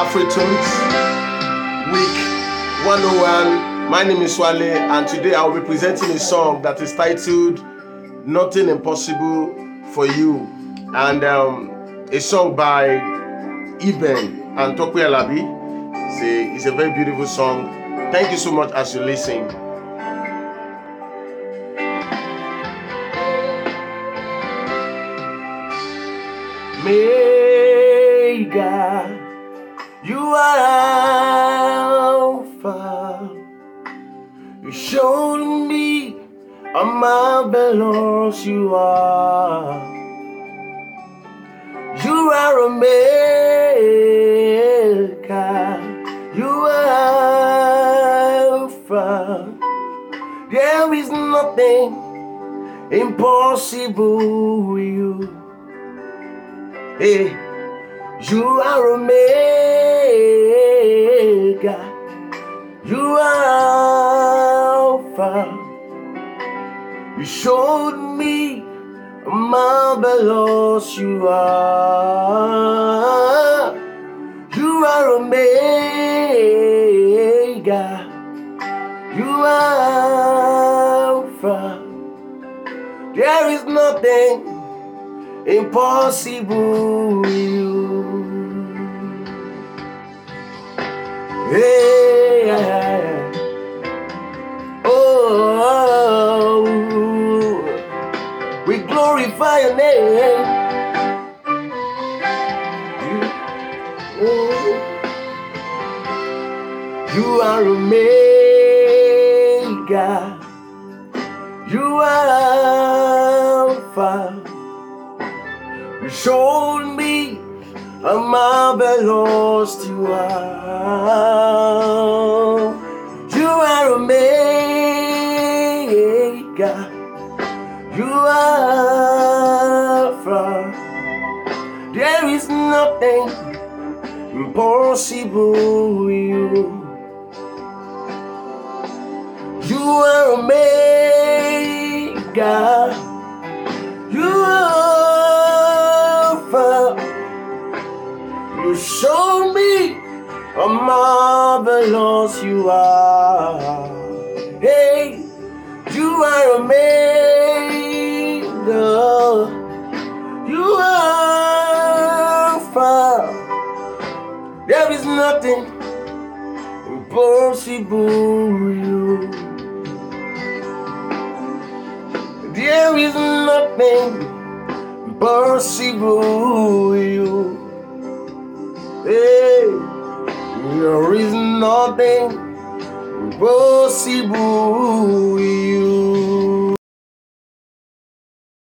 AfriTunes Week 101. My name is Wale, and today I will be presenting a song that is titled Nothing Impossible for You, and um, a song by Eben and Tope Alabi. It's a, it's a very beautiful song. Thank you so much as you listen. Mega, you are Alpha. You showed me how marvelous you are. You are Omega. You are Alpha. There is nothing impossible with you. Hey, you are Omega. You are Alpha. You showed me marvelous you are. You are Omega. You are Alpha. There is nothing impossible with you. Glorify your name. You, you are Omega. You are Alpha. You showed me how marvelous you are. You are Omega. You are is nothing impossible you. You are Omega. You are Alpha. You show me how marvelous you are. Hey, you are Omega. You are There is nothing impossible you. There is nothing impossible you. Hey, there is nothing impossible you.